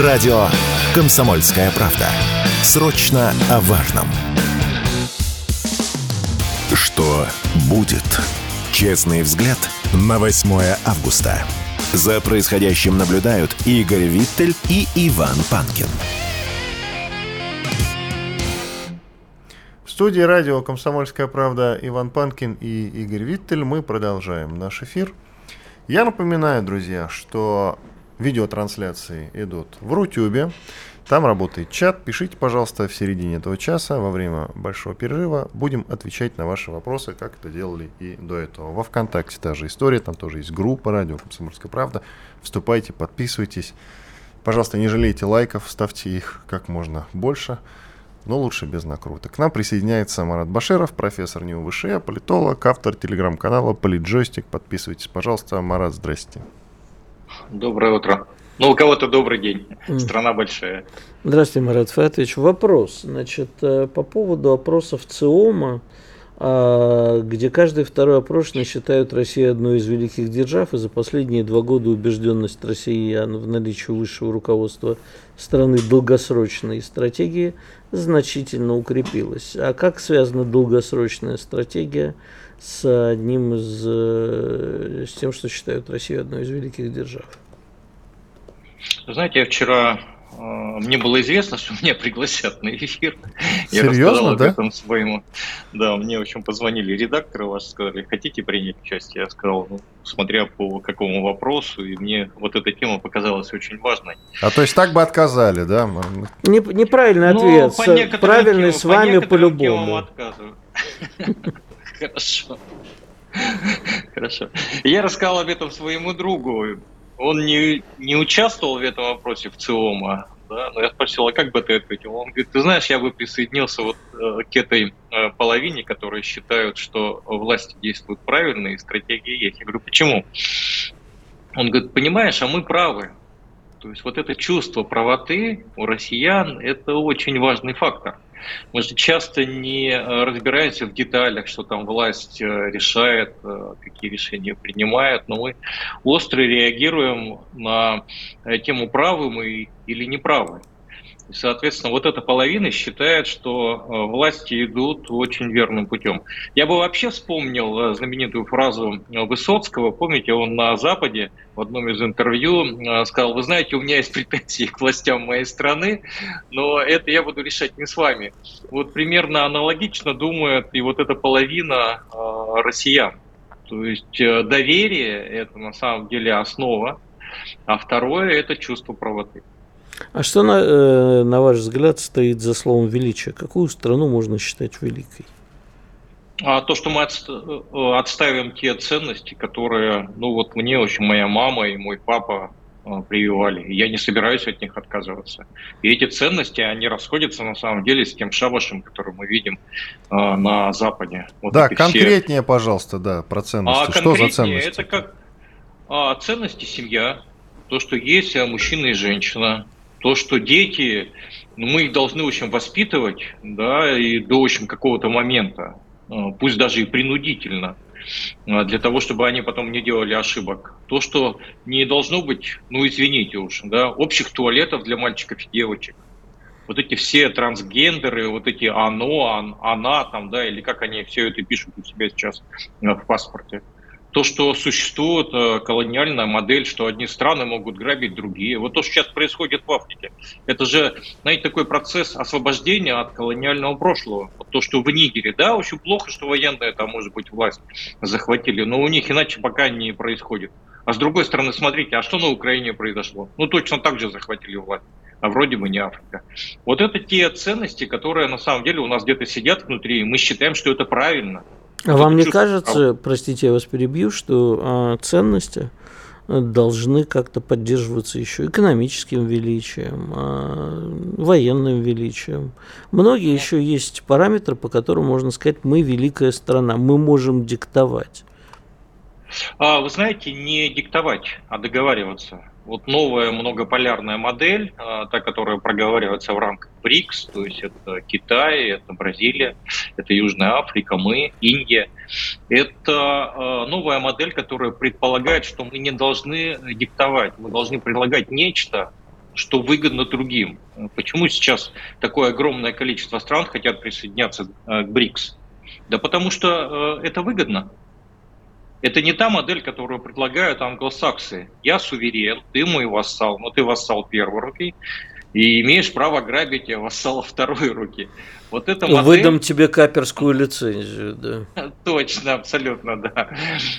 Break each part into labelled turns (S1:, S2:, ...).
S1: Радио «Комсомольская правда». Срочно о важном. Что будет? Честный взгляд на 8 августа. За происходящим наблюдают Игорь Виттель и Иван Панкин.
S2: В студии радио «Комсомольская правда» Иван Панкин и Игорь Виттель. Мы продолжаем наш эфир. Я напоминаю, друзья, что видеотрансляции идут в Рутюбе. Там работает чат. Пишите, пожалуйста, в середине этого часа, во время большого перерыва. Будем отвечать на ваши вопросы, как это делали и до этого. Во ВКонтакте та же история, там тоже есть группа радио «Комсомольская правда». Вступайте, подписывайтесь. Пожалуйста, не жалейте лайков, ставьте их как можно больше, но лучше без накруток. К нам присоединяется Марат Башеров, профессор НИУ ВШЭ, политолог, автор телеграм-канала «Политджойстик». Подписывайтесь, пожалуйста. Марат, здрасте.
S3: Доброе утро. Ну, у кого-то добрый день. Страна большая.
S4: Здравствуйте, Марат Фатович. Вопрос. Значит, э, по поводу опросов ЦИОМа, а, где каждый второй опрошенный считают Россию одной из великих держав, и за последние два года убежденность россиян в наличии высшего руководства страны долгосрочной стратегии значительно укрепилась. А как связана долгосрочная стратегия с одним из, э, с тем, что считают Россию одной из великих держав?
S3: Знаете, я вчера э, мне было известно, что меня пригласят на эфир.
S2: Я Серьезно, рассказал об
S3: да? этом своему. Да, мне, в общем, позвонили редакторы ваши, сказали, хотите принять участие? Я сказал, ну, смотря по какому вопросу, и мне вот эта тема показалась очень важной.
S2: А то есть так бы отказали, да?
S4: Не, неправильный ну, ответ. Правильный с вами по-любому.
S3: Хорошо. Хорошо. Я рассказал об этом своему другу он не, не участвовал в этом вопросе в ЦИОМа, да, но я спросил, а как бы ты ответил? Он говорит, ты знаешь, я бы присоединился вот э, к этой э, половине, которые считают, что власти действуют правильно и стратегия есть. Я говорю, почему? Он говорит, понимаешь, а мы правы. То есть вот это чувство правоты у россиян – это очень важный фактор. Мы же часто не э, разбираемся в деталях, что там власть э, решает, э, какие решения принимает, но мы остро реагируем на тему правы мы или неправы. И, соответственно, вот эта половина считает, что э, власти идут очень верным путем. Я бы вообще вспомнил э, знаменитую фразу Высоцкого. Помните, он на Западе в одном из интервью э, сказал, вы знаете, у меня есть претензии к властям моей страны, но это я буду решать не с вами. Вот примерно аналогично думает и вот эта половина россиян. То есть доверие – это на самом деле основа, а второе – это чувство правоты.
S4: А что, на, э, на ваш взгляд, стоит за словом величие? Какую страну можно считать великой?
S3: А то, что мы э, отставим те ценности, которые, ну вот мне, очень моя мама и мой папа э, прививали. Я не собираюсь от них отказываться. И эти ценности, они расходятся на самом деле с тем шабашем, который мы видим э, на Западе.
S2: Вот да, конкретнее, все... пожалуйста, да, про ценности. А Что за ценности?
S3: Это как а, ценности семья, то, что есть мужчина и женщина, то, что дети, ну, мы их должны, в общем, воспитывать, да, и до, в общем, какого-то момента, а, пусть даже и принудительно, а, для того, чтобы они потом не делали ошибок. То, что не должно быть, ну, извините уж, да, общих туалетов для мальчиков и девочек. Вот эти все трансгендеры, вот эти оно, она там, да, или как они все это пишут у себя сейчас в паспорте то, что существует э, колониальная модель, что одни страны могут грабить другие. Вот то, что сейчас происходит в Африке. Это же, знаете, такой процесс освобождения от колониального прошлого. Вот то, что в Нигере, да, очень плохо, что военные там, может быть, власть захватили, но у них иначе пока не происходит. А с другой стороны, смотрите, а что на Украине произошло? Ну, точно так же захватили власть а вроде бы не Африка. Вот это те ценности, которые на самом деле у нас где-то сидят внутри, и мы считаем, что это правильно.
S4: А вам не кажется, простите, я вас перебью, что а, ценности должны как-то поддерживаться еще экономическим величием, а, военным величием. Многие еще есть параметры, по которым можно сказать, мы великая страна, мы можем диктовать.
S3: А, вы знаете, не диктовать, а договариваться. Вот новая многополярная модель, а, та, которая проговаривается в рамках БРИКС, то есть это Китай, это Бразилия, это Южная Африка, мы, Индия. Это а, новая модель, которая предполагает, что мы не должны диктовать, мы должны предлагать нечто, что выгодно другим. Почему сейчас такое огромное количество стран хотят присоединяться к БРИКС? Да потому что это выгодно. Это не та модель, которую предлагают англосаксы. Я суверен, ты мой вассал, но ты вассал первой руки, и имеешь право грабить вассала второй руки.
S4: Вот это модель... Выдам тебе каперскую лицензию,
S3: да. Точно, абсолютно, да.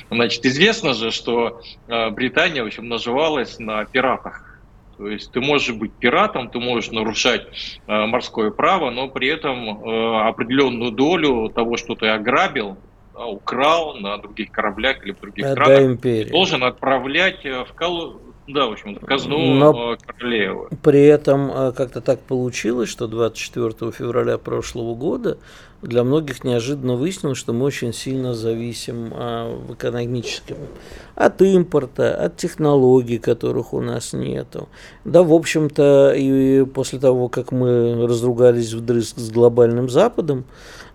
S3: Значит, известно же, что э, Британия, в общем, наживалась на пиратах. То есть ты можешь быть пиратом, ты можешь нарушать э, морское право, но при этом э, определенную долю того, что ты ограбил, да, украл на других кораблях или в других странах, империи. должен отправлять в, кол... Да, в общем, казну Но
S4: Королева. При этом э, как-то так получилось, что 24 февраля прошлого года для многих неожиданно выяснилось, что мы очень сильно зависим а, в экономическом от импорта, от технологий, которых у нас нету. Да, в общем-то, и после того, как мы разругались вдрызг с глобальным Западом,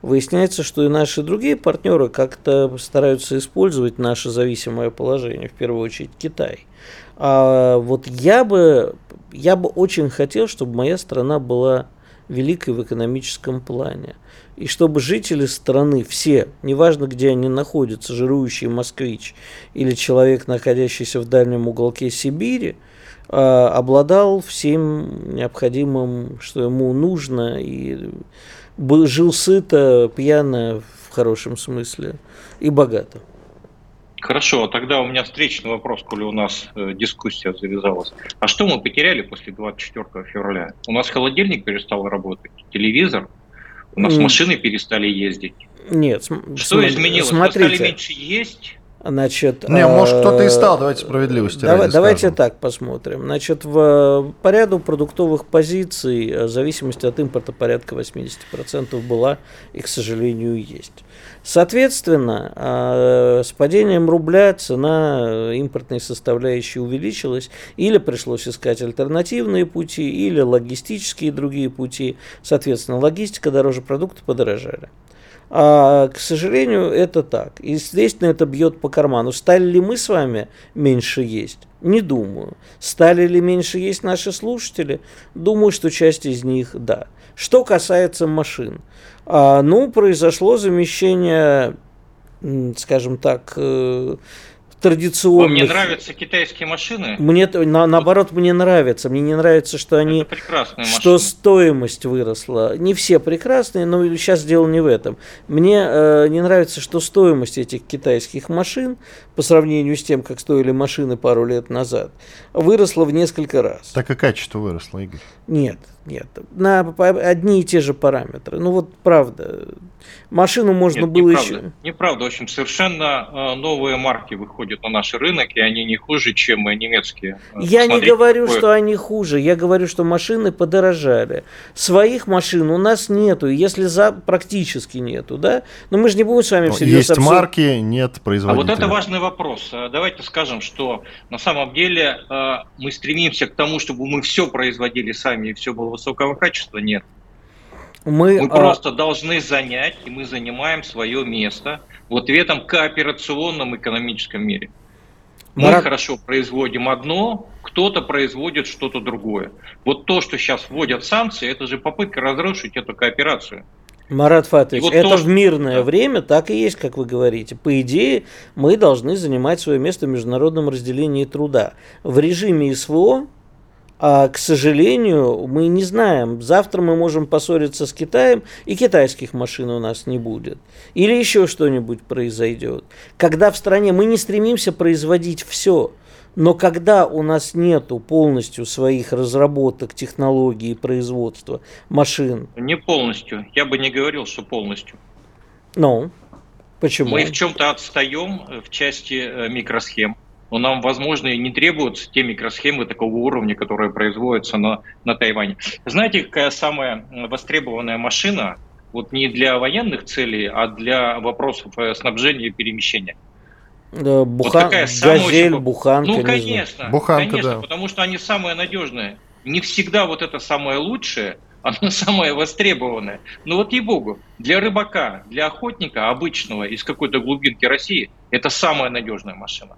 S4: выясняется, что и наши другие партнеры как-то стараются использовать наше зависимое положение, в первую очередь Китай. А вот я бы, я бы очень хотел, чтобы моя страна была великой в экономическом плане. И чтобы жители страны, все, неважно где они находятся, жирующий москвич или человек, находящийся в дальнем уголке Сибири, а, обладал всем необходимым, что ему нужно, и жил сыто, пьяно, в хорошем смысле, и богато.
S3: Хорошо, а тогда у меня встречный вопрос, коли у нас э, дискуссия завязалась. А что мы потеряли после 24 февраля? У нас холодильник перестал работать, телевизор, у нас машины перестали ездить.
S4: Нет,
S3: что изменилось? Смотрите. Мы стали меньше есть,
S4: Значит,
S2: Не, может кто-то и стал, давайте справедливости
S4: давай, ради Давайте скажем. так посмотрим. Значит, в, по ряду продуктовых позиций э, зависимость от импорта порядка 80% была и, к сожалению, есть. Соответственно, э, с падением рубля цена импортной составляющей увеличилась, или пришлось искать альтернативные пути, или логистические другие пути. Соответственно, логистика дороже, продукты подорожали. А, к сожалению, это так. И, естественно, это бьет по карману. Стали ли мы с вами меньше есть? Не думаю. Стали ли меньше есть наши слушатели? Думаю, что часть из них – да. Что касается машин. А, ну, произошло замещение, скажем так, традиционных...
S3: Мне нравятся китайские машины?
S4: Мне, на, наоборот, мне нравится. Мне не нравится, что они... Это прекрасные что машины. стоимость выросла. Не все прекрасные, но сейчас дело не в этом. Мне э, не нравится, что стоимость этих китайских машин по сравнению с тем, как стоили машины пару лет назад, выросла в несколько раз.
S2: Так и качество выросло, Игорь?
S4: Нет, нет. На одни и те же параметры. Ну вот правда. Машину можно Нет, было
S3: неправда.
S4: еще.
S3: Неправда. В общем, совершенно э, новые марки выходят на наш рынок, и они не хуже, чем немецкие.
S4: Я Посмотрите, не говорю, какое... что они хуже. Я говорю, что машины подорожали. Своих машин у нас нету, если за практически нету, да? Но мы же не будем с вами
S2: всерьез Есть обсуждать. марки, нет производителя.
S3: А вот это важный вопрос. Э, давайте скажем, что на самом деле э, мы стремимся к тому, чтобы мы все производили сами и все было высокого качества. Нет. Мы, мы а... просто должны занять, и мы занимаем свое место вот в этом кооперационном экономическом мире. Мы Марат... хорошо производим одно, кто-то производит что-то другое. Вот то, что сейчас вводят санкции, это же попытка разрушить эту кооперацию.
S4: Марат Фатович, вот это то, в мирное да. время так и есть, как вы говорите. По идее, мы должны занимать свое место в международном разделении труда. В режиме СВО а, к сожалению, мы не знаем. Завтра мы можем поссориться с Китаем, и китайских машин у нас не будет. Или еще что-нибудь произойдет. Когда в стране мы не стремимся производить все, но когда у нас нету полностью своих разработок, технологий и производства машин...
S3: Не полностью. Я бы не говорил, что полностью.
S4: Ну, почему?
S3: Мы в чем-то отстаем в части э, микросхем но нам, возможно, и не требуются те микросхемы такого уровня, которые производятся на, на Тайване. Знаете, какая самая востребованная машина, вот не для военных целей, а для вопросов э, снабжения и перемещения?
S4: Да, бухан... вот газель, очень... буханка.
S3: Ну, конечно, буханка, конечно, да. потому что они самые надежные. Не всегда вот это самое лучшее, оно самое востребованное. Но вот ей-богу, для рыбака, для охотника обычного из какой-то глубинки России, это самая надежная машина.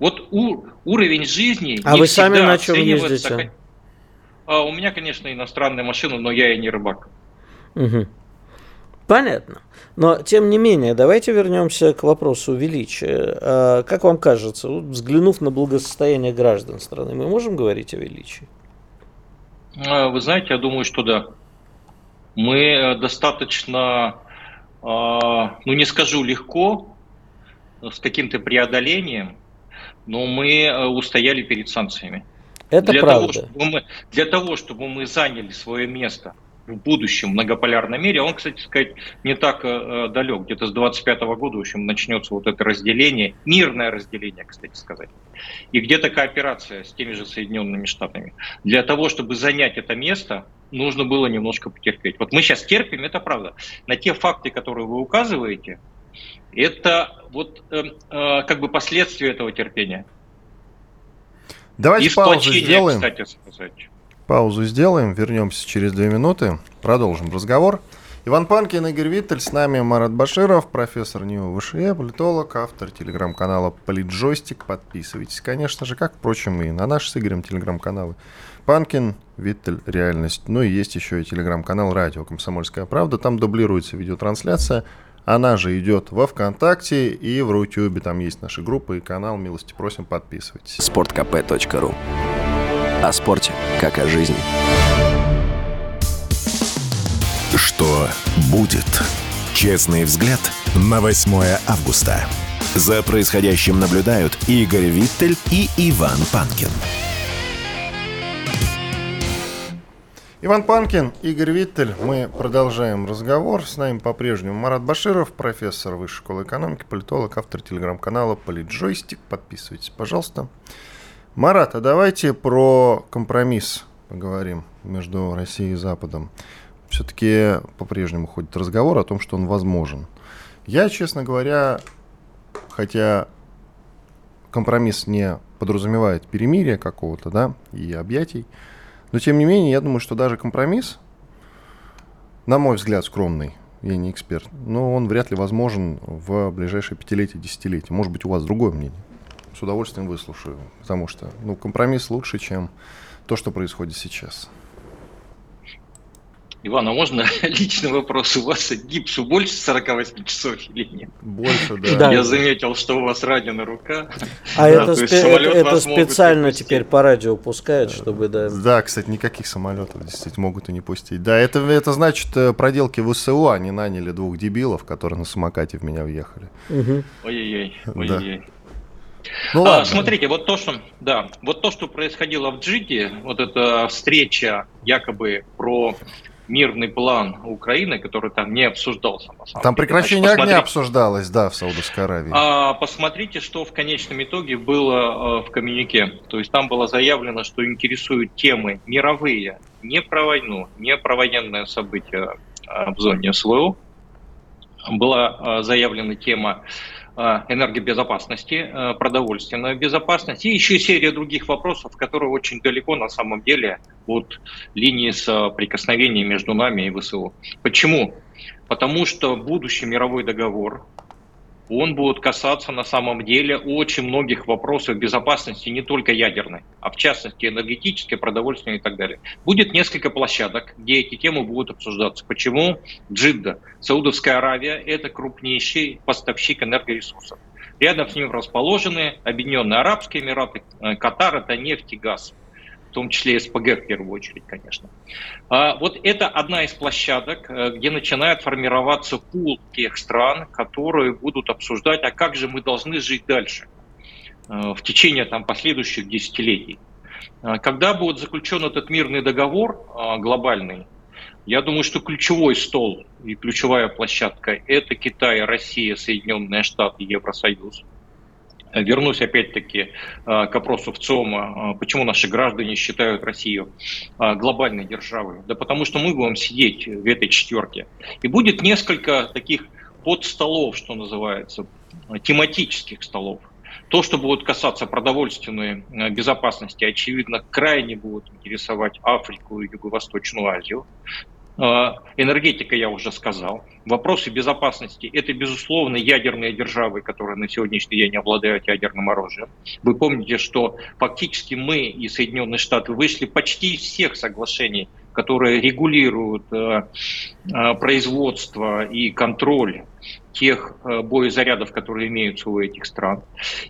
S3: Вот у, уровень жизни.
S4: А вы сами на чем ездите?
S3: А, у меня, конечно, иностранная машина, но я и не рыбак.
S4: Угу. Понятно. Но, тем не менее, давайте вернемся к вопросу величия. А, как вам кажется, взглянув на благосостояние граждан страны, мы можем говорить о величии?
S3: А, вы знаете, я думаю, что да. Мы э, достаточно, а, ну не скажу легко, с каким-то преодолением, но мы э, устояли перед санкциями.
S4: Это для правда. Того,
S3: чтобы мы, для того, чтобы мы заняли свое место в будущем многополярном мире, он, кстати сказать, не так э, далек. Где-то с 25 года, в общем, начнется вот это разделение, мирное разделение, кстати сказать. И где-то кооперация с теми же Соединенными Штатами. Для того, чтобы занять это место, нужно было немножко потерпеть. Вот мы сейчас терпим, это правда. На те факты, которые вы указываете, это вот э, э, как бы последствия этого терпения.
S2: Давайте И паузу сделаем. Кстати сказать. Паузу сделаем, вернемся через две минуты, продолжим разговор. Иван Панкин, Игорь Виттель, с нами Марат Баширов, профессор НИУ ВШЕ, политолог, автор телеграм-канала Политджойстик. Подписывайтесь, конечно же, как, впрочем, и на наши с Игорем телеграм-каналы. Панкин, Виттель, Реальность. Ну и есть еще и телеграм-канал Радио Комсомольская правда. Там дублируется видеотрансляция. Она же идет во ВКонтакте и в Рутюбе. Там есть наши группы и канал. Милости просим, подписывайтесь.
S1: Спорткп.ру О спорте, как о жизни. Что будет? Честный взгляд на 8 августа. За происходящим наблюдают Игорь Виттель и Иван Панкин.
S2: Иван Панкин, Игорь Виттель. Мы продолжаем разговор. С нами по-прежнему Марат Баширов, профессор Высшей школы экономики, политолог, автор телеграм-канала Политджойстик. Подписывайтесь, пожалуйста. Марат, а давайте про компромисс поговорим между Россией и Западом. Все-таки по-прежнему ходит разговор о том, что он возможен. Я, честно говоря, хотя компромисс не подразумевает перемирие какого-то, да, и объятий, но тем не менее, я думаю, что даже компромисс, на мой взгляд, скромный, я не эксперт, но он вряд ли возможен в ближайшие пятилетия, десятилетия. Может быть, у вас другое мнение. С удовольствием выслушаю, потому что ну, компромисс лучше, чем то, что происходит сейчас.
S3: Иван, а можно личный вопрос? У вас гипсу больше 48 часов или нет?
S2: Больше, да.
S3: Я заметил, что у вас ранена рука.
S4: А это, это, специально теперь по радио пускают, чтобы, да.
S2: Да, кстати, никаких самолетов действительно могут и не пустить. Да, это, это значит э, проделки в СУ, они наняли двух дебилов, которые на самокате в меня въехали.
S3: Ой-ой-ой, ой-ой-ой. Ну, а, смотрите, вот то, что, да, вот то, что происходило в Джиде, вот эта встреча якобы про мирный план Украины, который там не обсуждался.
S2: На самом там деле. прекращение Значит, огня обсуждалось, да, в Саудовской Аравии.
S3: А, посмотрите, что в конечном итоге было э, в коммюнике. То есть там было заявлено, что интересуют темы мировые, не про войну, не про военное событие э, в зоне СВО. Была э, заявлена тема энергобезопасности, э, продовольственной безопасности и еще серия других вопросов, которые очень далеко на самом деле от линии соприкосновения между нами и ВСУ. Почему? Потому что будущий мировой договор он будет касаться на самом деле очень многих вопросов безопасности, не только ядерной, а в частности энергетической, продовольственной и так далее. Будет несколько площадок, где эти темы будут обсуждаться. Почему? Джидда, Саудовская Аравия – это крупнейший поставщик энергоресурсов. Рядом с ним расположены Объединенные Арабские Эмираты, э, Катар – это нефть и газ в том числе СПГ в первую очередь, конечно. А, вот это одна из площадок, э, где начинает формироваться пул тех стран, которые будут обсуждать, а как же мы должны жить дальше э, в течение там, последующих десятилетий. А, когда будет заключен этот мирный договор глобальный, я думаю, что ключевой стол и ключевая площадка – это Китай, Россия, Соединенные Штаты, Евросоюз – Вернусь опять-таки а, к опросу в ЦИОМа, а, почему наши граждане считают Россию а, глобальной державой. Да потому что мы будем сидеть в этой четверке. И будет несколько таких подстолов, что называется, тематических столов. То, что будет касаться продовольственной безопасности, очевидно, крайне будет интересовать Африку и Юго-Восточную Азию. А, энергетика, я уже сказал. Вопросы безопасности – это, безусловно, ядерные державы, которые на сегодняшний день обладают ядерным оружием. Вы помните, что фактически мы и Соединенные Штаты вышли почти из всех соглашений, которые регулируют э, э, производство и контроль тех э, боезарядов, которые имеются у этих стран.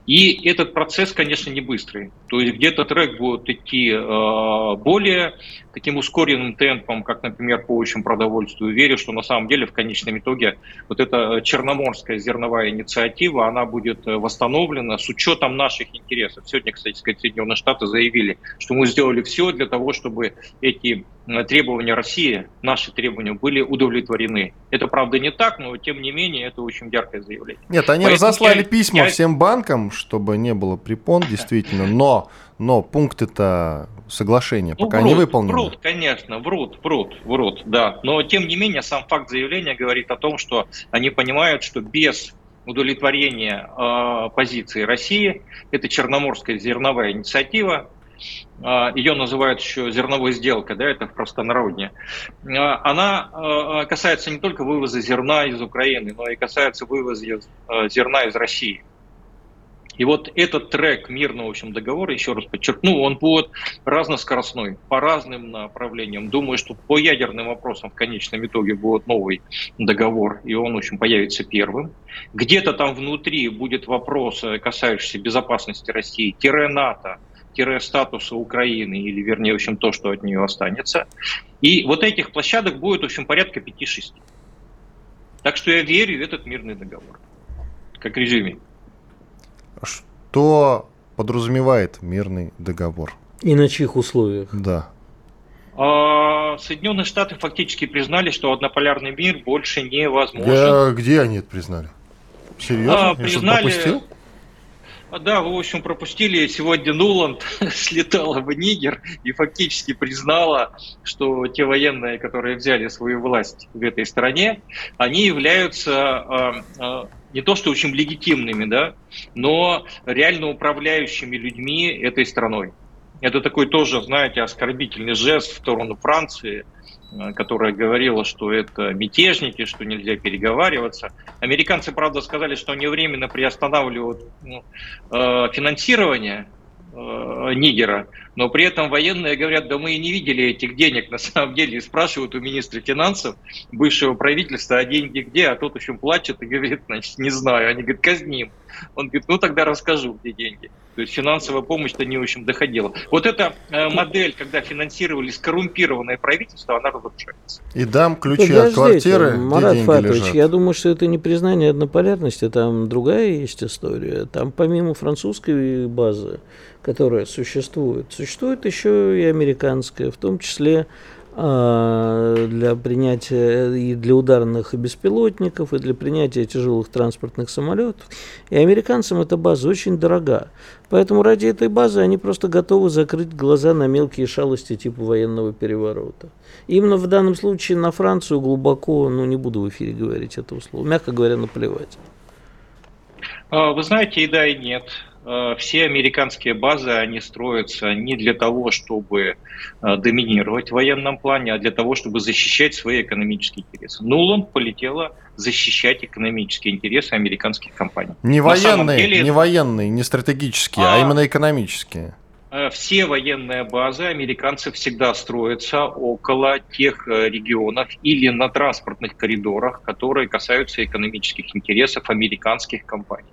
S3: И этот процесс, конечно, не быстрый. То есть где-то трек будет идти э, более таким ускоренным темпом, как, например, по общему продовольствию. Верю, что на самом деле в конечном итоге вот эта черноморская зерновая инициатива, она будет э, восстановлена с учетом наших интересов. Сегодня, кстати сказать, Соединенные Штаты заявили, что мы сделали все для того, чтобы эти требования России, наши требования были удовлетворены. Это, правда, не так, но тем не менее это очень яркое заявление.
S2: Нет, они Поэтому разослали я, письма я... всем банкам, чтобы не было препон, действительно, но, но пункты-то соглашения ну, пока врут, не выполнены.
S3: Врут, конечно, врут, врут, врут, да. Но тем не менее сам факт заявления говорит о том, что они понимают, что без удовлетворения э, позиции России, это Черноморская зерновая инициатива, ее называют еще зерновой сделкой, да, это в простонародье, а, она а, касается не только вывоза зерна из Украины, но и касается вывоза зерна из России. И вот этот трек мирного в общем, договора, еще раз подчеркну, он будет разноскоростной, по разным направлениям. Думаю, что по ядерным вопросам в конечном итоге будет новый договор, и он, в общем, появится первым. Где-то там внутри будет вопрос, касающийся безопасности России, тире НАТО, статуса Украины, или вернее, в общем, то, что от нее останется. И вот этих площадок будет, в общем, порядка 5-6. Так что я верю в этот мирный договор, как резюме.
S2: Что подразумевает мирный договор?
S4: И на чьих условиях?
S2: Да.
S3: А, Соединенные Штаты фактически признали, что однополярный мир больше невозможен.
S2: Я, где они это признали? Серьезно? А,
S3: признали, да, вы, в общем, пропустили. Сегодня Нуланд слетала в Нигер и фактически признала, что те военные, которые взяли свою власть в этой стране, они являются э, э, не то что очень легитимными, да, но реально управляющими людьми этой страной. Это такой тоже, знаете, оскорбительный жест в сторону Франции – Э, которая говорила, что это мятежники, что нельзя переговариваться. Американцы, правда, сказали, что они временно приостанавливают ну, э, финансирование э, Нигера, но при этом военные говорят, да мы и не видели этих денег на самом деле, и спрашивают у министра финансов бывшего правительства, а деньги где, а тот еще плачет и говорит, значит, не знаю, они говорят, казним. Он говорит, ну тогда расскажу, где деньги. То есть финансовая помощь-то не очень доходила. Вот эта э, модель, когда финансировали скоррумпированное правительство, она разрушается.
S2: И дам ключи Подождите, от квартиры,
S4: Марат где Фатович, лежат. я думаю, что это не признание однополярности, там другая есть история. Там помимо французской базы, которая существует, существует еще и американская, в том числе а, для принятия и для ударных беспилотников, и для принятия тяжелых транспортных самолетов. И американцам эта база очень дорога. Поэтому ради этой базы они просто готовы закрыть глаза на мелкие шалости типа военного переворота. именно в данном случае на Францию глубоко, ну не буду в эфире говорить этого слова, мягко говоря, наплевать.
S3: А, вы знаете, и да, и нет. Э, все американские базы, они строятся не для того, чтобы э, доминировать в военном плане, а для того, чтобы защищать свои экономические интересы. Нуланд полетела защищать экономические интересы американских компаний.
S2: Не военные, деле, не военные, не стратегические, а, а именно экономические.
S3: Э, все военные базы американцы всегда строятся около тех регионов или на транспортных коридорах, которые касаются экономических интересов американских компаний.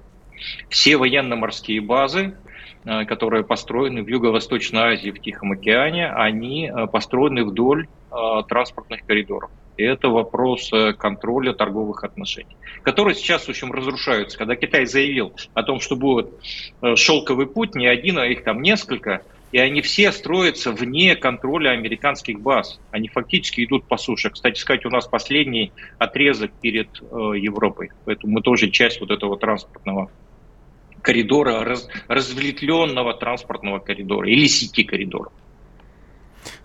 S3: Все военно-морские базы, э, которые построены в Юго-Восточной Азии, в Тихом океане, они э, построены вдоль э, транспортных коридоров. И это вопрос контроля торговых отношений, которые сейчас, в общем, разрушаются. Когда Китай заявил о том, что будет шелковый путь, не один, а их там несколько, и они все строятся вне контроля американских баз. Они фактически идут по суше. Кстати сказать, у нас последний отрезок перед э, Европой. Поэтому мы тоже часть вот этого транспортного коридора, раз, разветвленного транспортного коридора или сети коридоров.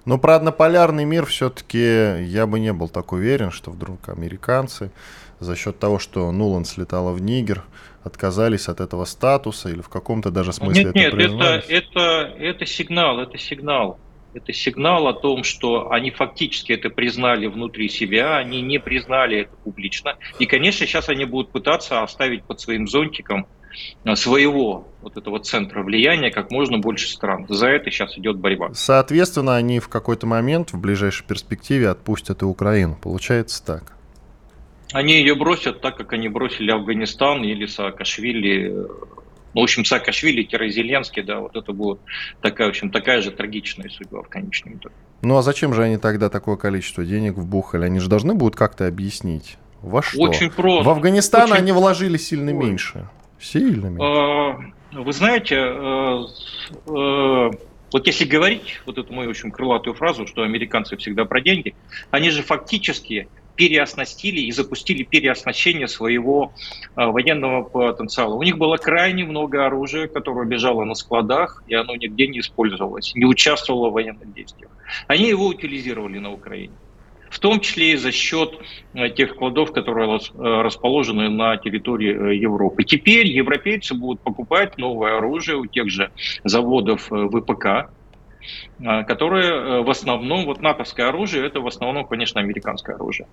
S2: Но про однополярный мир все-таки я бы не был так уверен, что вдруг американцы за счет того, что Нулан слетала в Нигер, отказались от этого статуса или в каком-то даже смысле
S3: нет, это Нет, это, это, это сигнал, это сигнал. Это сигнал о том, что они фактически это признали внутри себя, они не признали это публично. И, конечно, сейчас они будут пытаться оставить под своим зонтиком своего вот этого центра влияния как можно больше стран. За это сейчас идет борьба.
S2: Соответственно, они в какой-то момент в ближайшей перспективе отпустят и Украину. Получается так.
S3: Они ее бросят так, как они бросили Афганистан или Саакашвили ну, в общем, Саакашвили-Зеленский, да, вот это будет такая, в общем, такая же трагичная судьба в конечном итоге.
S2: Ну, а зачем же они тогда такое количество денег вбухали? Они же должны будут как-то объясить. Во что?
S3: Очень просто.
S2: В Афганистан Очень... они вложили сильно Ой. меньше. Меньше. А,
S3: вы знаете, э, э, вот если говорить вот эту мою очень крылатую фразу, что американцы всегда про деньги, они же фактически переоснастили и запустили переоснащение своего военного потенциала. У них было крайне много оружия, которое лежало на складах, и оно нигде не использовалось, не участвовало в военных действиях. Они его утилизировали на Украине. В том числе и за счет э, тех складов, которые э, расположены на территории Европы. Теперь европейцы будут покупать новое оружие у тех же заводов ВПК, которые э, в основном, вот натовское оружие, это в основном, конечно, американское оружие.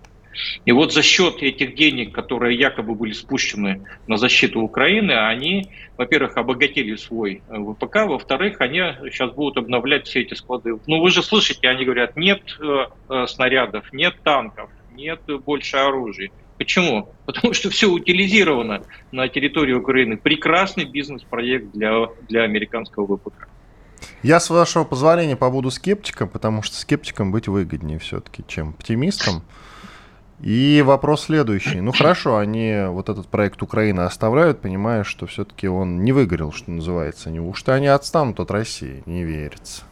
S3: И вот за счет этих денег, которые якобы были спущены на защиту Украины, они, во-первых, обогатили свой э, ВПК, во-вторых, они сейчас будут обновлять все эти склады. Ну, вы же слышите, они говорят, нет э, снарядов, нет танков, нет больше оружия. Почему? Потому что все утилизировано на территории Украины. Прекрасный бизнес-проект для, для американского ВПК.
S2: Я, с вашего позволения, побуду скептиком, потому что скептиком быть выгоднее все-таки, чем оптимистом. И вопрос следующий. Ну хорошо, они вот этот проект Украины оставляют, понимая, что все-таки он не выгорел, что называется. Неужто они отстанут от России? Не верится.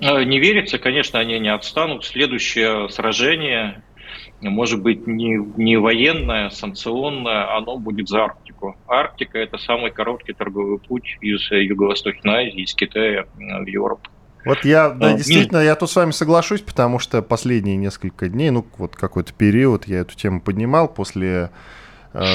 S3: Э, не верится, конечно, они не отстанут. Следующее сражение может быть, не, не военное, санкционное, оно будет за Арктику. Арктика – это самый короткий торговый путь из Юго-Восточной Азии, из Китая в Европу.
S2: Вот я, да, а, действительно, я тут с вами соглашусь, потому что последние несколько дней, ну, вот какой-то период я эту тему поднимал после э,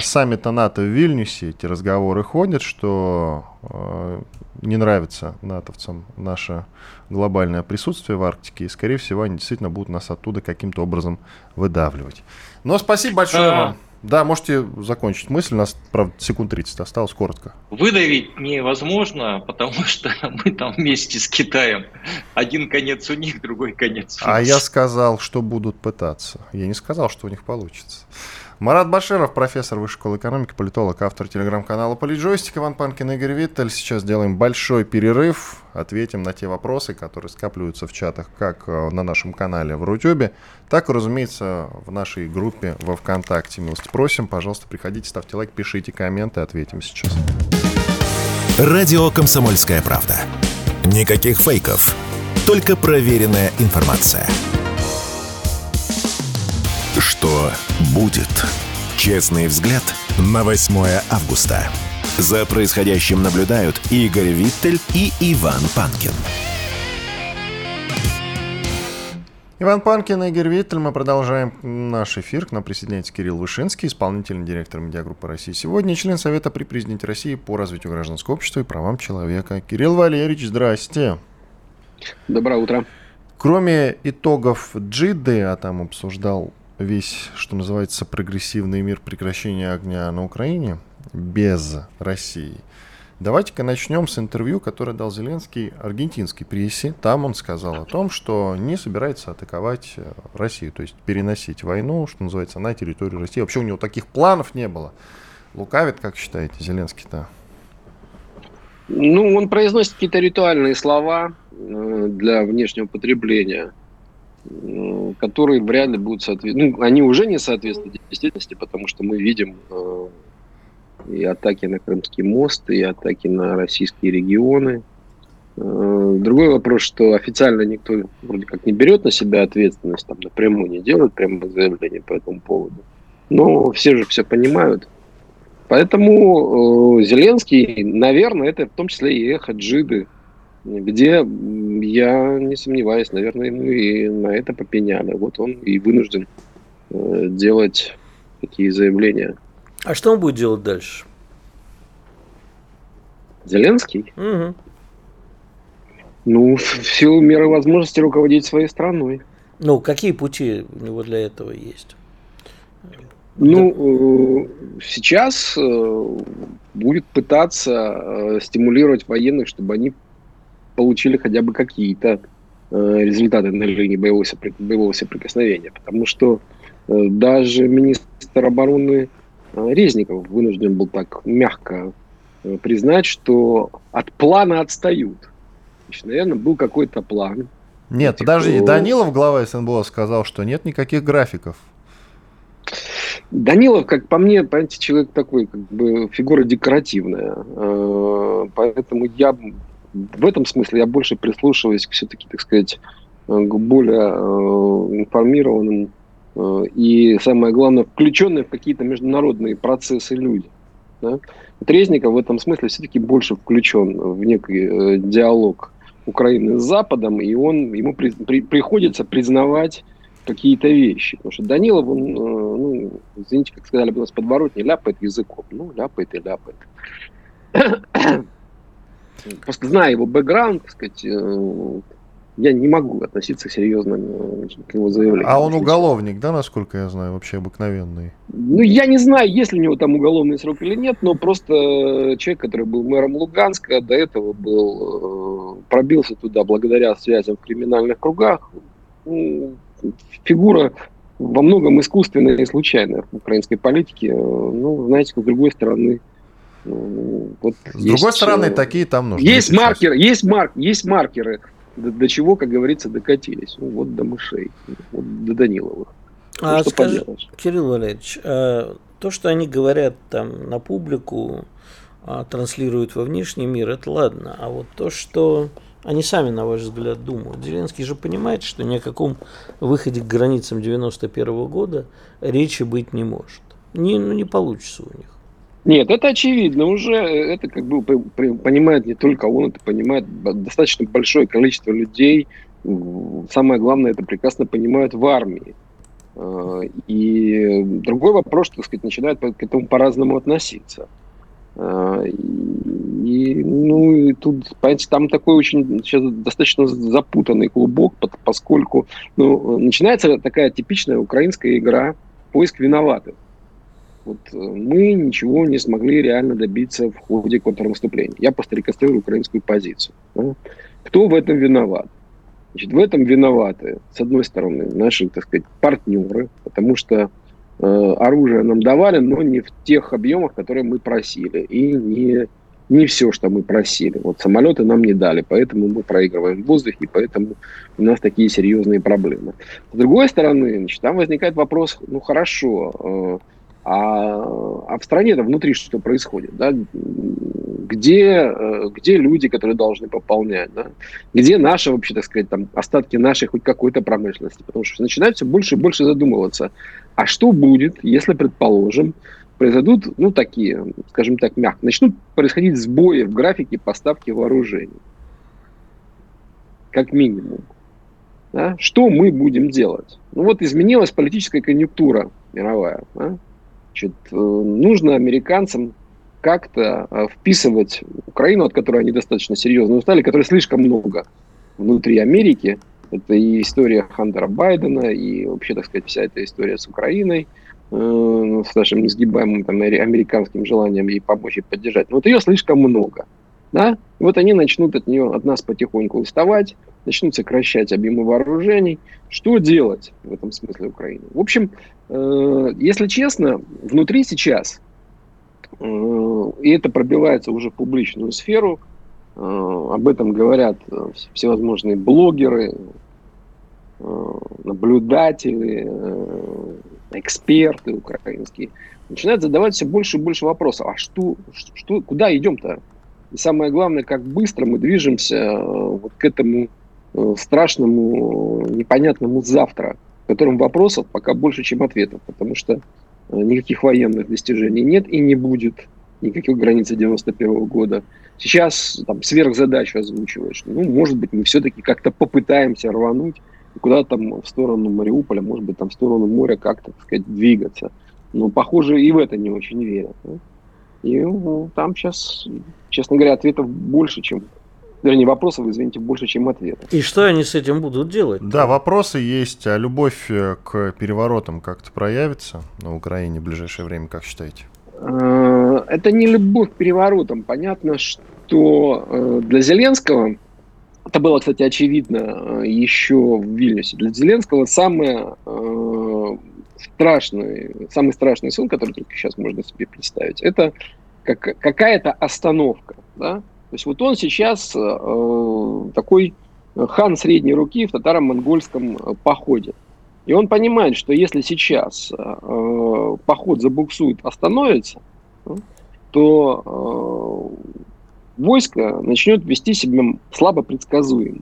S2: саммита НАТО в Вильнюсе, эти разговоры ходят, что э, не нравится натовцам наше глобальное присутствие в Арктике, и, скорее всего, они действительно будут нас оттуда каким-то образом выдавливать. Но спасибо большое а... вам. Да, можете закончить мысль. У нас, правда, секунд 30 осталось, коротко.
S3: Выдавить невозможно, потому что мы там вместе с Китаем. Один конец у них, другой конец
S2: у нас. А я сказал, что будут пытаться. Я не сказал, что у них получится. Марат Баширов, профессор Высшей школы экономики, политолог, автор телеграм-канала Политжойстик, Иван Панкин, Игорь Виттель. Сейчас делаем большой перерыв, ответим на те вопросы, которые скапливаются в чатах как э, на нашем канале в Рутюбе, так разумеется, в нашей группе во Вконтакте. Милости просим, пожалуйста, приходите, ставьте лайк, пишите комменты, ответим сейчас.
S1: Радио «Комсомольская правда». Никаких фейков, только проверенная информация. Что будет? Честный взгляд на 8 августа. За происходящим наблюдают Игорь Виттель и Иван Панкин.
S2: Иван Панкин и Игорь Виттель. Мы продолжаем наш эфир. К нам присоединяется Кирилл Вышинский, исполнительный директор медиагруппы России сегодня, член Совета при президенте России по развитию гражданского общества и правам человека. Кирилл Валерьевич, здрасте.
S5: Доброе утро.
S2: Кроме итогов Джиды, а там обсуждал весь, что называется, прогрессивный мир прекращения огня на Украине без России. Давайте-ка начнем с интервью, которое дал Зеленский аргентинской прессе. Там он сказал о том, что не собирается атаковать э, Россию, то есть переносить войну, что называется, на территорию России. Вообще у него таких планов не было. Лукавит, как считаете, Зеленский-то?
S5: Ну, он произносит какие-то ритуальные слова э, для внешнего потребления – которые вряд ли будут соответствовать. Ну, они уже не соответствуют действительности, потому что мы видим э, и атаки на Крымский мост, и атаки на российские регионы. Э, другой вопрос, что официально никто вроде как не берет на себя ответственность, там напрямую не делает прямо заявление по этому поводу. Но все же все понимают. Поэтому э, Зеленский, наверное, это в том числе и эхо Джиды, где, я не сомневаюсь, наверное, ему и на это попеняли. Вот он и вынужден э, делать такие заявления.
S4: А что он будет делать дальше?
S5: Зеленский? Угу. Ну, в силу меры возможности руководить своей страной.
S4: Ну, какие пути у него для этого есть?
S5: Ну, э, сейчас э, будет пытаться стимулировать военных, чтобы они получили хотя бы какие-то результаты на линии боевого, боевого соприкосновения. Потому что даже министр обороны Резников вынужден был так мягко признать, что от плана отстают. Значит, наверное, был какой-то план.
S2: Нет, типа, подожди, Данилов, глава СНБО, сказал, что нет никаких графиков.
S5: Данилов, как по мне, понимаете, человек такой, как бы фигура декоративная. Э, поэтому я в этом смысле я больше прислушиваюсь все-таки, так сказать, к более э, информированным э, и, самое главное, включенные в какие-то международные процессы люди. Да? Трезников в этом смысле все-таки больше включен в некий диалог Украины с Западом, и он, ему при, при, приходится признавать какие-то вещи. Потому что Данилов, он, э, ну, извините, как сказали бы у нас подворотни, ляпает языком. Ну, ляпает и ляпает. Просто зная его бэкграунд, так сказать, э, я не могу относиться серьезно э, к его заявлению.
S2: А он уголовник, да, насколько я знаю, вообще обыкновенный?
S5: Ну, я не знаю, есть ли у него там уголовный срок или нет, но просто человек, который был мэром Луганска, до этого был, пробился туда благодаря связям в криминальных кругах, ну, фигура во многом искусственная и случайная в украинской политике. Э, ну, знаете, с другой стороны,
S2: вот с есть, другой стороны, э, такие там нужны.
S5: Есть маркеры, есть, марк, есть маркеры, до, до чего, как говорится, докатились. Ну, вот до мышей, вот до Даниловых.
S4: Ну, а что скажи, поделаешь? Кирилл Валерьевич, а, то, что они говорят там на публику, а, транслируют во внешний мир, это ладно. А вот то, что они сами, на ваш взгляд, думают. Зеленский же понимает, что ни о каком выходе к границам 91 -го года речи быть не может. Не, ну, не получится у них.
S5: Нет, это очевидно. Уже это как бы понимает не только он, это понимает достаточно большое количество людей. Самое главное, это прекрасно понимают в армии. А, и другой вопрос, что, так сказать, начинают к этому по-разному относиться. А, и, ну, и тут, понимаете, там такой очень сейчас достаточно запутанный клубок, поскольку ну, начинается такая типичная украинская игра поиск виноватых. Вот э, мы ничего не смогли реально добиться в ходе контрнаступления. Я просто реконструирую украинскую позицию. Да? Кто в этом виноват? Значит, в этом виноваты, с одной стороны, наши, так сказать, партнеры, потому что Э, оружие нам давали, но не в тех объемах, которые мы просили. И не, не все, что мы просили. Вот самолеты нам не дали, поэтому мы проигрываем в воздухе, и поэтому у нас такие серьезные проблемы. С другой стороны, значит, там возникает вопрос, ну хорошо, э, а, а в стране-то внутри что происходит? Да? Где, э, где люди, которые должны пополнять? Да? Где наши, вообще, так сказать, там, остатки нашей хоть какой-то промышленности? Потому что начинают все больше и больше задумываться, а что будет, если, предположим, произойдут, ну, такие, скажем так, мягко, начнут происходить сбои в графике поставки вооружений? Как минимум. Да? Что мы будем делать? Ну вот изменилась политическая конъюнктура мировая. Да? Значит, э, нужно американцам как-то э, вписывать Украину, от которой они достаточно серьезно устали, которой слишком много внутри Америки. Это и история Хантера Байдена, и вообще, так сказать, вся эта история с Украиной, э, с нашим несгибаемым там, американским желанием ей помочь и поддержать. Но вот ее слишком много. Да? Вот они начнут от нее, от нас потихоньку уставать, начнут сокращать объемы вооружений. Что делать в этом смысле Украины? В общем, э, если честно, внутри сейчас, э, и это пробивается уже в публичную сферу, э, об этом говорят э, всевозможные блогеры, э, наблюдатели, э, эксперты украинские, начинают задавать все больше и больше вопросов. А что, что куда идем-то? И самое главное, как быстро мы движемся э, вот к этому Э, страшному, непонятному завтра, в котором вопросов пока больше, чем ответов, потому что э, никаких военных достижений нет и не будет, никаких границ 91 года. Сейчас там сверхзадачу озвучиваешь. Ну, может быть, мы все-таки как-то попытаемся рвануть куда-то там в сторону Мариуполя, может быть, там в сторону моря как-то, так сказать, двигаться. Но, похоже, и в это не очень верят. Да? И ну, там сейчас, честно говоря, ответов больше, чем вернее, вопросов, извините, больше, чем ответов.
S4: И что они с этим будут делать?
S2: Да, вопросы есть. А любовь э, к переворотам как-то проявится на Украине в ближайшее время, как считаете?
S5: Э, это не любовь к переворотам. Понятно, что э, для Зеленского, это было, кстати, очевидно еще в Вильнюсе, для Зеленского самое страшный, самый страшный сон, который только сейчас можно себе представить, это как, какая-то остановка. Да? То есть вот он сейчас э, такой хан средней руки в татаро-монгольском э, походе. И он понимает, что если сейчас э, поход забуксует, остановится, то э, войско начнет вести себя слабо предсказуемо.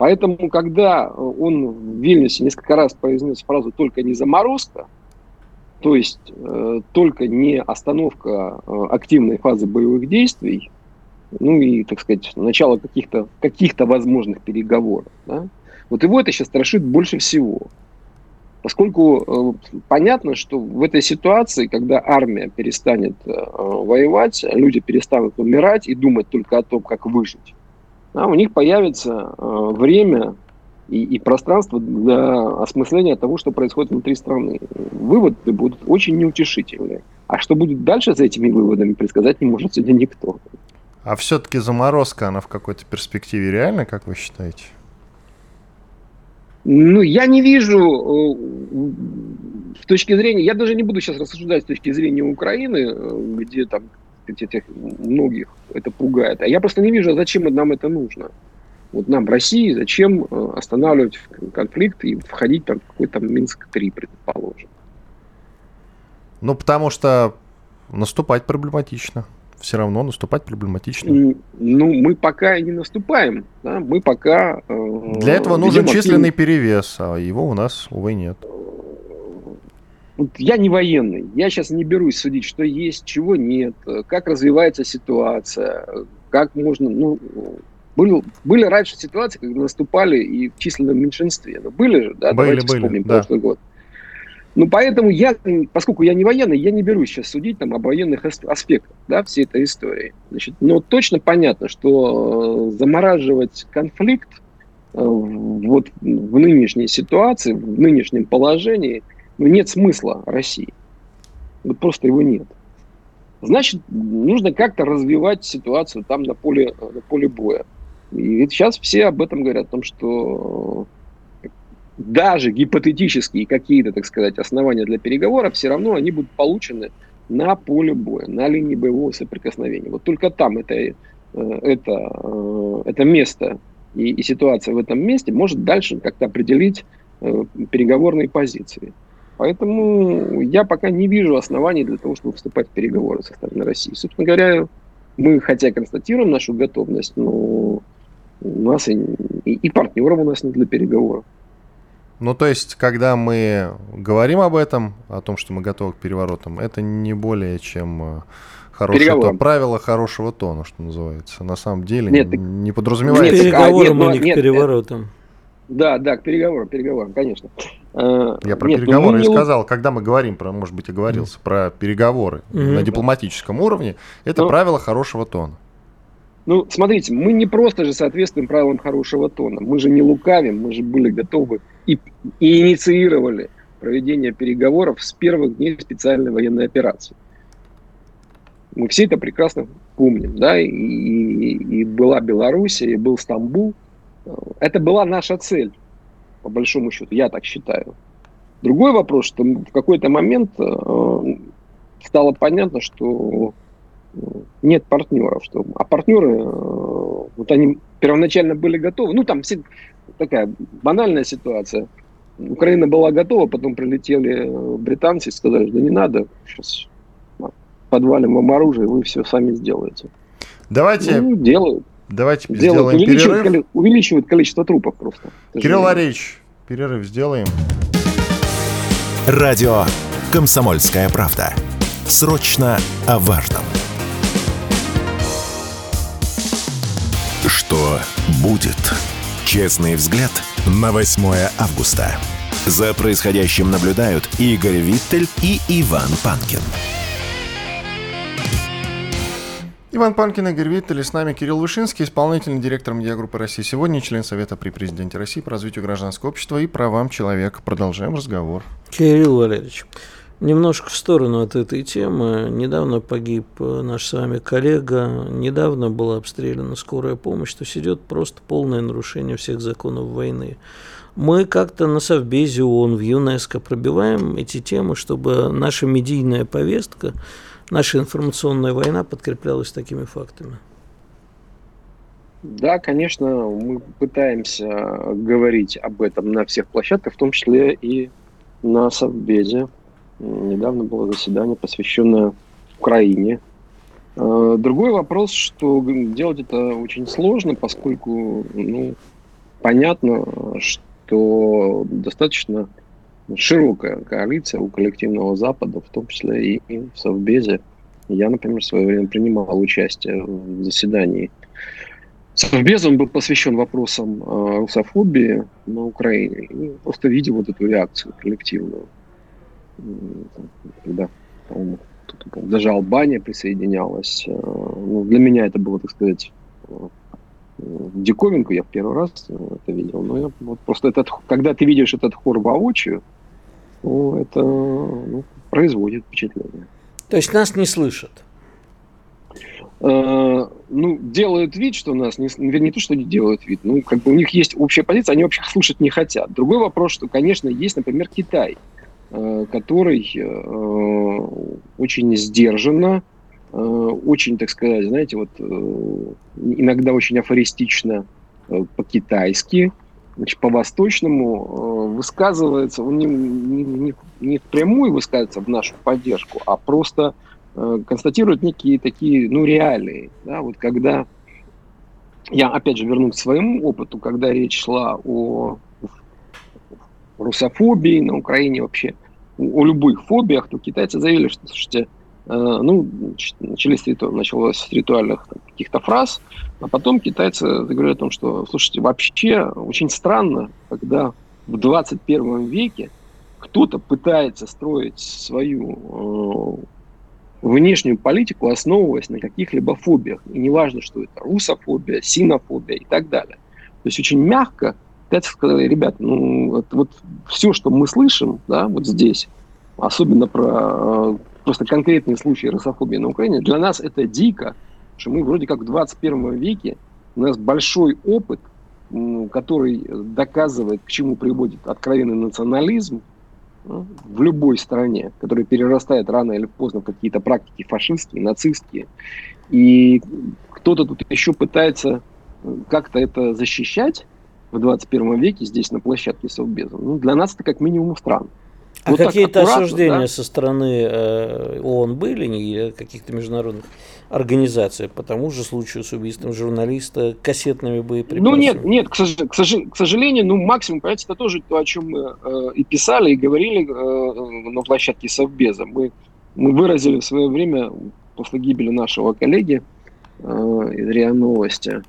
S5: Поэтому, когда он в Вильнюсе несколько раз произнес фразу «только не заморозка», то есть э, только не остановка э, активной фазы боевых действий, ну и, так сказать, начало каких-то каких возможных переговоров. Да? Вот его это сейчас страшит больше всего. Поскольку э, понятно, что в этой ситуации, когда армия перестанет э, воевать, люди перестанут умирать и думать только о том, как выжить, да, у них появится э, время и, и пространство для осмысления того, что происходит внутри страны. Выводы будут очень неутешительные. А что будет дальше за этими выводами, предсказать не может сегодня никто.
S2: А все-таки заморозка, она в какой-то перспективе реальна, как вы считаете?
S5: Ну, я не вижу э, с точки зрения, я даже не буду сейчас рассуждать с точки зрения Украины, э, где там этих многих это пугает. А я просто не вижу, зачем нам это нужно. Вот нам, России, зачем э, останавливать конфликт и входить там в какой-то Минск-3, предположим.
S2: Ну, потому что наступать проблематично все равно наступать проблематично.
S5: Ну, мы пока и не наступаем. Да? Мы пока...
S2: Э, Для этого нужен численный перевес, а его у нас, увы, нет.
S5: Я не военный. Я сейчас не берусь судить, что есть, чего нет, как развивается ситуация, как можно... Ну, были, были раньше ситуации, когда наступали и в численном меньшинстве. Но были же, да?
S2: Были, Давайте были, вспомним да. прошлый год.
S5: Ну, поэтому я, поскольку я не военный, я не берусь сейчас судить там, о военных аспектах да, всей этой истории. Значит, но точно понятно, что э, замораживать конфликт э, вот в нынешней ситуации, в нынешнем положении, ну, нет смысла России. Вот просто его нет. Значит, нужно как-то развивать ситуацию там на поле, на поле боя. И сейчас все об этом говорят, о том, что даже гипотетические какие-то, так сказать, основания для переговоров, все равно они будут получены на поле боя, на линии боевого соприкосновения. Вот только там это, э, это, э, это место и, и ситуация в этом месте может дальше как-то определить э, переговорные позиции. Поэтому я пока не вижу оснований для того, чтобы вступать в переговоры со стороны России. Собственно говоря, мы хотя констатируем нашу готовность, но у нас и, и, и партнеров у нас нет для переговоров.
S2: Ну, то есть, когда мы говорим об этом, о том, что мы готовы к переворотам, это не более чем э, хорошее то, правило хорошего тона, что называется. На самом деле нет, не подразумевается...
S4: Нет, переговорам, а, нет, а не к переворотам.
S5: Да, да, к переговорам, переговорам, конечно.
S2: Э, Я про нет, ну переговоры ну, и сказал, когда мы говорим про, может быть, оговорился, mm. про переговоры mm-hmm. на дипломатическом уровне, это ну, правило хорошего тона.
S5: Ну, смотрите, мы не просто же соответствуем правилам хорошего тона. Мы же не лукавим, мы же были готовы и, и инициировали проведение переговоров с первых дней специальной военной операции. Мы все это прекрасно помним, да, и, и, и была Белоруссия, и был Стамбул. Это была наша цель, по большому счету, я так считаю. Другой вопрос, что в какой-то момент э, стало понятно, что нет партнеров. Что, а партнеры, э, вот они первоначально были готовы. Ну, там все, такая банальная ситуация. Украина была готова, потом прилетели э, британцы и сказали, да не надо, сейчас подвалим вам оружие, вы все сами сделаете.
S2: Давайте...
S5: Ну, делают.
S2: Давайте делают. сделаем
S5: увеличивают, перерыв. увеличивают количество трупов просто.
S2: Кирилл Валерьевич, перерыв сделаем.
S1: Радио «Комсомольская правда». Срочно о важном. Что будет? Честный взгляд на 8 августа. За происходящим наблюдают Игорь Виттель и Иван Панкин.
S2: Иван Панкин, Игорь Виттель, с нами Кирилл Вышинский, исполнительный директор медиагруппы России сегодня, член Совета при президенте России по развитию гражданского общества и правам человека. Продолжаем разговор.
S4: Кирилл Валерьевич, немножко в сторону от этой темы. Недавно погиб наш с вами коллега, недавно была обстреляна скорая помощь, то есть идет просто полное нарушение всех законов войны. Мы как-то на Совбезе ООН в ЮНЕСКО пробиваем эти темы, чтобы наша медийная повестка наша информационная война подкреплялась такими фактами?
S5: Да, конечно, мы пытаемся говорить об этом на всех площадках, в том числе и на Совбезе. Недавно было заседание, посвященное Украине. А, другой вопрос, что делать это очень сложно, поскольку ну, понятно, что достаточно широкая коалиция у коллективного Запада, в том числе и в Совбезе. Я, например, в свое время принимал участие в заседании Совбез, он был посвящен вопросам э, русофобии на Украине. И просто видел вот эту реакцию коллективную. Когда, по-моему, даже Албания присоединялась. Э, ну, для меня это было, так сказать, э, диковинку. Я в первый раз это видел. Но я вот просто этот, когда ты видишь этот хор воочию, ну, это ну, производит впечатление.
S4: То есть нас не слышат?
S5: Э, ну, делают вид, что нас не, вернее, не то, что они делают вид, ну, как бы у них есть общая позиция, они вообще слушать не хотят. Другой вопрос, что, конечно, есть, например, Китай, э, который э, очень сдержанно, очень, так сказать, знаете, вот иногда очень афористично по-китайски, значит, по-восточному э, высказывается, он не, не, не, не впрямую высказывается в нашу поддержку, а просто э, констатирует некие такие, ну, реалии. Да, вот когда, я опять же вернусь к своему опыту, когда речь шла о русофобии на Украине вообще, о любых фобиях, то китайцы заявили, что, слушайте, ну, начались, началось с ритуальных каких-то фраз, а потом китайцы говорят о том, что, слушайте, вообще очень странно, когда в 21 веке кто-то пытается строить свою э, внешнюю политику, основываясь на каких-либо фобиях. И неважно, что это русофобия, синофобия и так далее. То есть очень мягко китайцы сказали, ребят, ну, вот, вот все, что мы слышим, да, вот здесь, особенно про э, просто конкретные случаи русофобии на Украине, для нас это дико, что мы вроде как в 21 веке, у нас большой опыт, который доказывает, к чему приводит откровенный национализм ну, в любой стране, который перерастает рано или поздно в какие-то практики фашистские, нацистские. И кто-то тут еще пытается э, как-то это защищать в 21 веке здесь на площадке Совбеза. Ну, для нас это как минимум странно.
S4: А вот какие-то осуждения да? со стороны э, ООН были или каких-то международных организаций по тому же случаю с убийством журналиста кассетными боеприпасами?
S5: Ну нет, нет, к, сож- к, сож- к сожалению, ну максимум, понимаете, это тоже то, о чем мы э, и писали, и говорили э, на площадке Совбеза. Мы, мы выразили в свое время, после гибели нашего коллеги э, из РИА Новости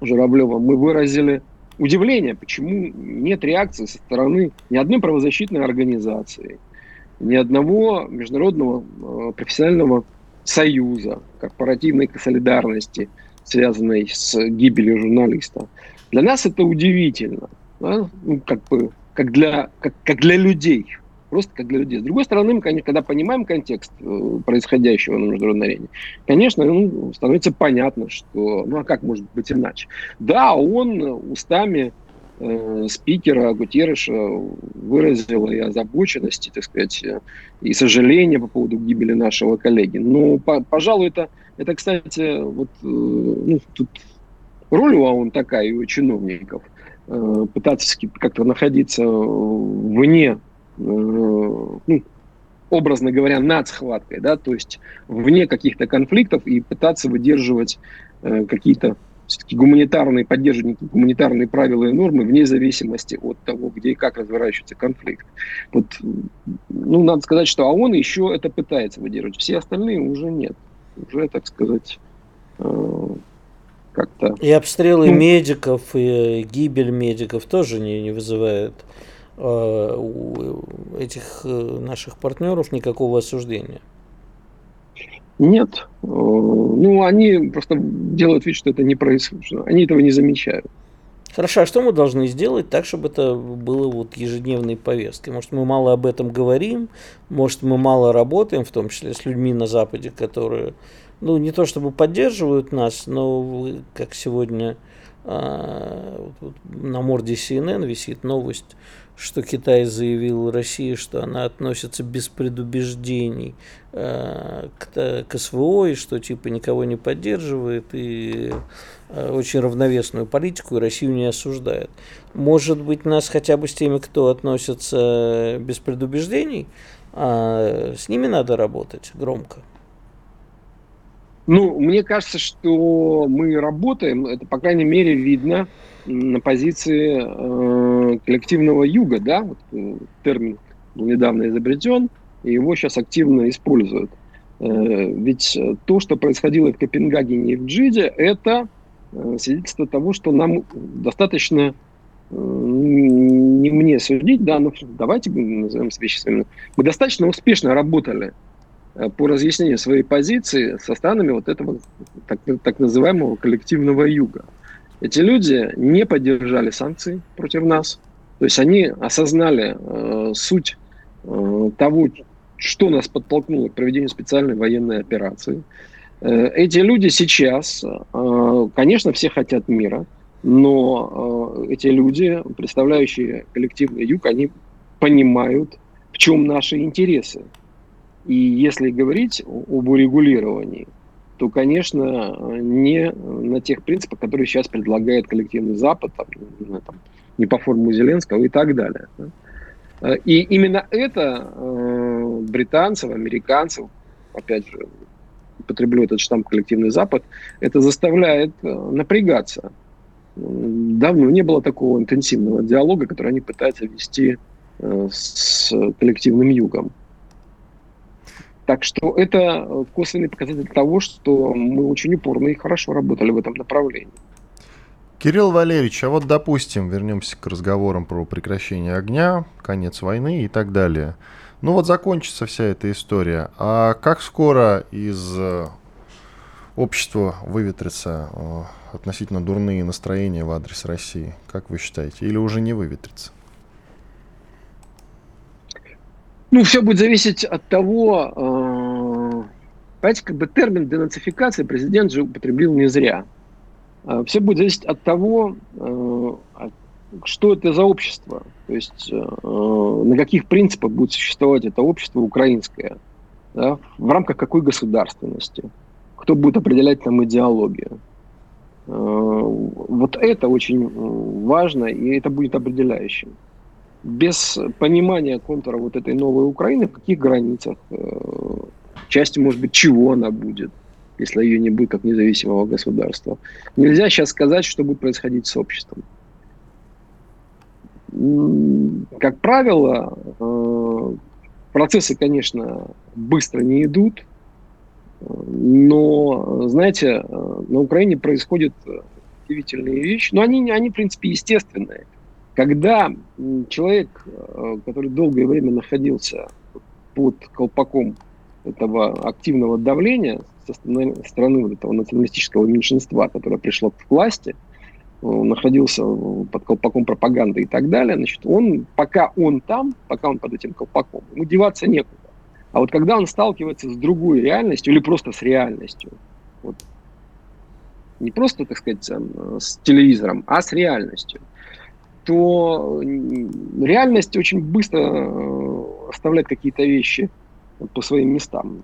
S5: Журавлева, мы выразили удивление, почему нет реакции со стороны ни одной правозащитной организации, ни одного международного э, профессионального союза, корпоративной солидарности, связанной с гибелью журналиста. Для нас это удивительно, да? ну, как бы, как для, как, как для людей, просто как для людей. С другой стороны, мы, когда понимаем контекст э, происходящего на международной арене, конечно, ну, становится понятно, что, ну а как может быть иначе? Да, он устами э, спикера Гутерреша выразил и озабоченности, так сказать, и сожаление по поводу гибели нашего коллеги. Но, по, пожалуй, это, это, кстати, вот, э, ну, тут роль у ООН такая, и у чиновников, э, пытаться как-то находиться вне ну, образно говоря, над схваткой, да, то есть вне каких-то конфликтов и пытаться выдерживать э, какие-то все-таки гуманитарные, поддерживать гуманитарные правила и нормы вне зависимости от того, где и как разворачивается конфликт. Вот, ну, надо сказать, что ООН еще это пытается выдерживать, все остальные уже нет. Уже, так сказать, э, как-то...
S4: И обстрелы ну, медиков, и гибель медиков тоже не, не вызывает Э, у этих э, наших партнеров никакого осуждения.
S5: Нет. Ну, они просто делают вид, что это не происходит. Они этого не замечают.
S4: Хорошо, а что мы должны сделать так, чтобы это было вот ежедневной повесткой? Может, мы мало об этом говорим, может, мы мало работаем, в том числе с людьми на Западе, которые, ну, не то чтобы поддерживают нас, но как сегодня а, на морде CNN висит новость, что Китай заявил России, что она относится без предубеждений э, к, к СВО, и что типа никого не поддерживает, и э, очень равновесную политику, и Россию не осуждает. Может быть, нас хотя бы с теми, кто относится без предубеждений, а с ними надо работать громко.
S5: Ну, мне кажется, что мы работаем, это, по крайней мере, видно на позиции э, коллективного юга, да, вот, э, термин был недавно изобретен, и его сейчас активно используют. Э, ведь то, что происходило в Копенгагене и в Джиде, это э, свидетельство того, что нам достаточно э, не мне судить, да, но давайте назовем вещи своими. Мы достаточно успешно работали э, по разъяснению своей позиции со странами вот этого так, так называемого коллективного юга. Эти люди не поддержали санкции против нас. То есть они осознали э, суть э, того, что нас подтолкнуло к проведению специальной военной операции. Э, эти люди сейчас, э, конечно, все хотят мира, но э, эти люди, представляющие коллективный юг, они понимают, в чем наши интересы. И если говорить об урегулировании, то, конечно, не на тех принципах, которые сейчас предлагает коллективный Запад, там, не, там, не по формуле Зеленского и так далее. И именно это э, британцев, американцев, опять же, употреблю этот штамп коллективный Запад, это заставляет э, напрягаться. Давно не было такого интенсивного диалога, который они пытаются вести э, с коллективным югом. Так что это э, косвенный показатель того, что мы очень упорно и хорошо работали в этом направлении.
S2: Кирилл Валерьевич, а вот допустим, вернемся к разговорам про прекращение огня, конец войны и так далее. Ну вот закончится вся эта история. А как скоро из э, общества выветрятся э, относительно дурные настроения в адрес России? Как вы считаете? Или уже не выветрится?
S5: Ну, все будет зависеть от того, э, понимаете, как бы термин денацификации президент же употребил не зря. Э, все будет зависеть от того, э, что это за общество, то есть на каких принципах будет существовать это общество украинское, да, в рамках какой государственности, кто будет определять там идеологию. Вот это очень важно, и это будет определяющим без понимания контура вот этой новой Украины, в каких границах, э, части, может быть, чего она будет, если ее не будет как независимого государства. Нельзя сейчас сказать, что будет происходить с обществом. Как правило, э, процессы, конечно, быстро не идут, но, знаете, э, на Украине происходят удивительные вещи, но они, они, в принципе, естественные. Когда человек, э, который долгое время находился под колпаком этого активного давления со стороны вот этого националистического меньшинства, которое пришло к власти, э, находился под колпаком пропаганды и так далее, значит, он, пока он там, пока он под этим колпаком, ему деваться некуда. А вот когда он сталкивается с другой реальностью или просто с реальностью, вот, не просто, так сказать, с телевизором, а с реальностью – то реальность очень быстро э, оставляет какие-то вещи по своим местам.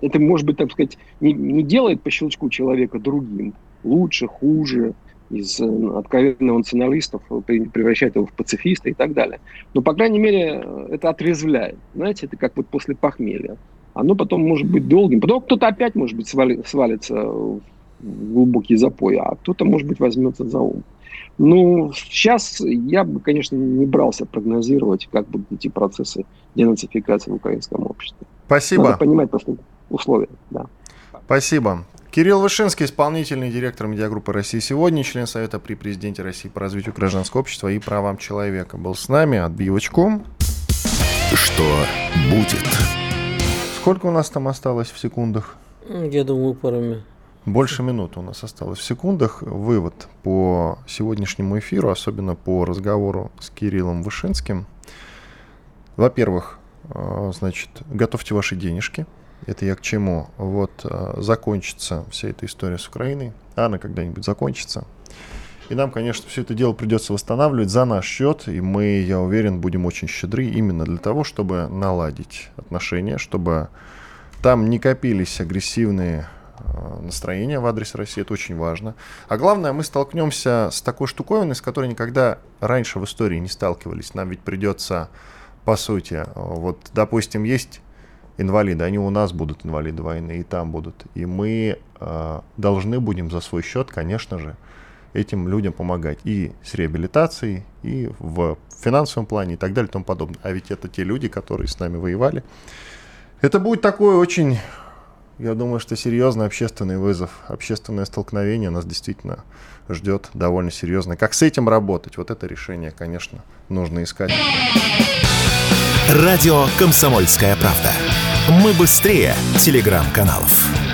S5: Это, может быть, так сказать, не, не делает по щелчку человека другим, лучше, хуже, из э, откровенного националистов превращает его в пацифиста и так далее. Но, по крайней мере, это отрезвляет. Знаете, это как вот после похмелья. Оно потом может быть долгим. Потом кто-то опять, может быть, свали, свалится в глубокий запой, а кто-то, может быть, возьмется за ум. Ну, сейчас я бы, конечно, не брался прогнозировать, как будут идти процессы денацификации в украинском обществе.
S2: Спасибо.
S5: Надо понимать просто условия, да.
S2: Спасибо. Кирилл Вышинский, исполнительный директор медиагруппы «России сегодня», член Совета при президенте России по развитию гражданского общества и правам человека, был с нами. Отбивочку.
S1: Что будет?
S2: Сколько у нас там осталось в секундах?
S4: Я думаю, пару минут.
S2: Больше минуты у нас осталось в секундах. Вывод по сегодняшнему эфиру, особенно по разговору с Кириллом Вышинским. Во-первых, э, значит, готовьте ваши денежки. Это я к чему? Вот э, закончится вся эта история с Украиной. Она когда-нибудь закончится. И нам, конечно, все это дело придется восстанавливать за наш счет, и мы, я уверен, будем очень щедры именно для того, чтобы наладить отношения, чтобы там не копились агрессивные э, настроения в адрес России, это очень важно. А главное, мы столкнемся с такой штуковиной, с которой никогда раньше в истории не сталкивались. Нам ведь придется, по сути, вот, допустим, есть инвалиды, они у нас будут инвалиды войны, и там будут. И мы э, должны будем за свой счет, конечно же, этим людям помогать и с реабилитацией, и в финансовом плане, и так далее, и тому подобное. А ведь это те люди, которые с нами воевали. Это будет такой очень, я думаю, что серьезный общественный вызов, общественное столкновение нас действительно ждет довольно серьезно. Как с этим работать? Вот это решение, конечно, нужно искать.
S1: Радио «Комсомольская правда». Мы быстрее телеграм-каналов.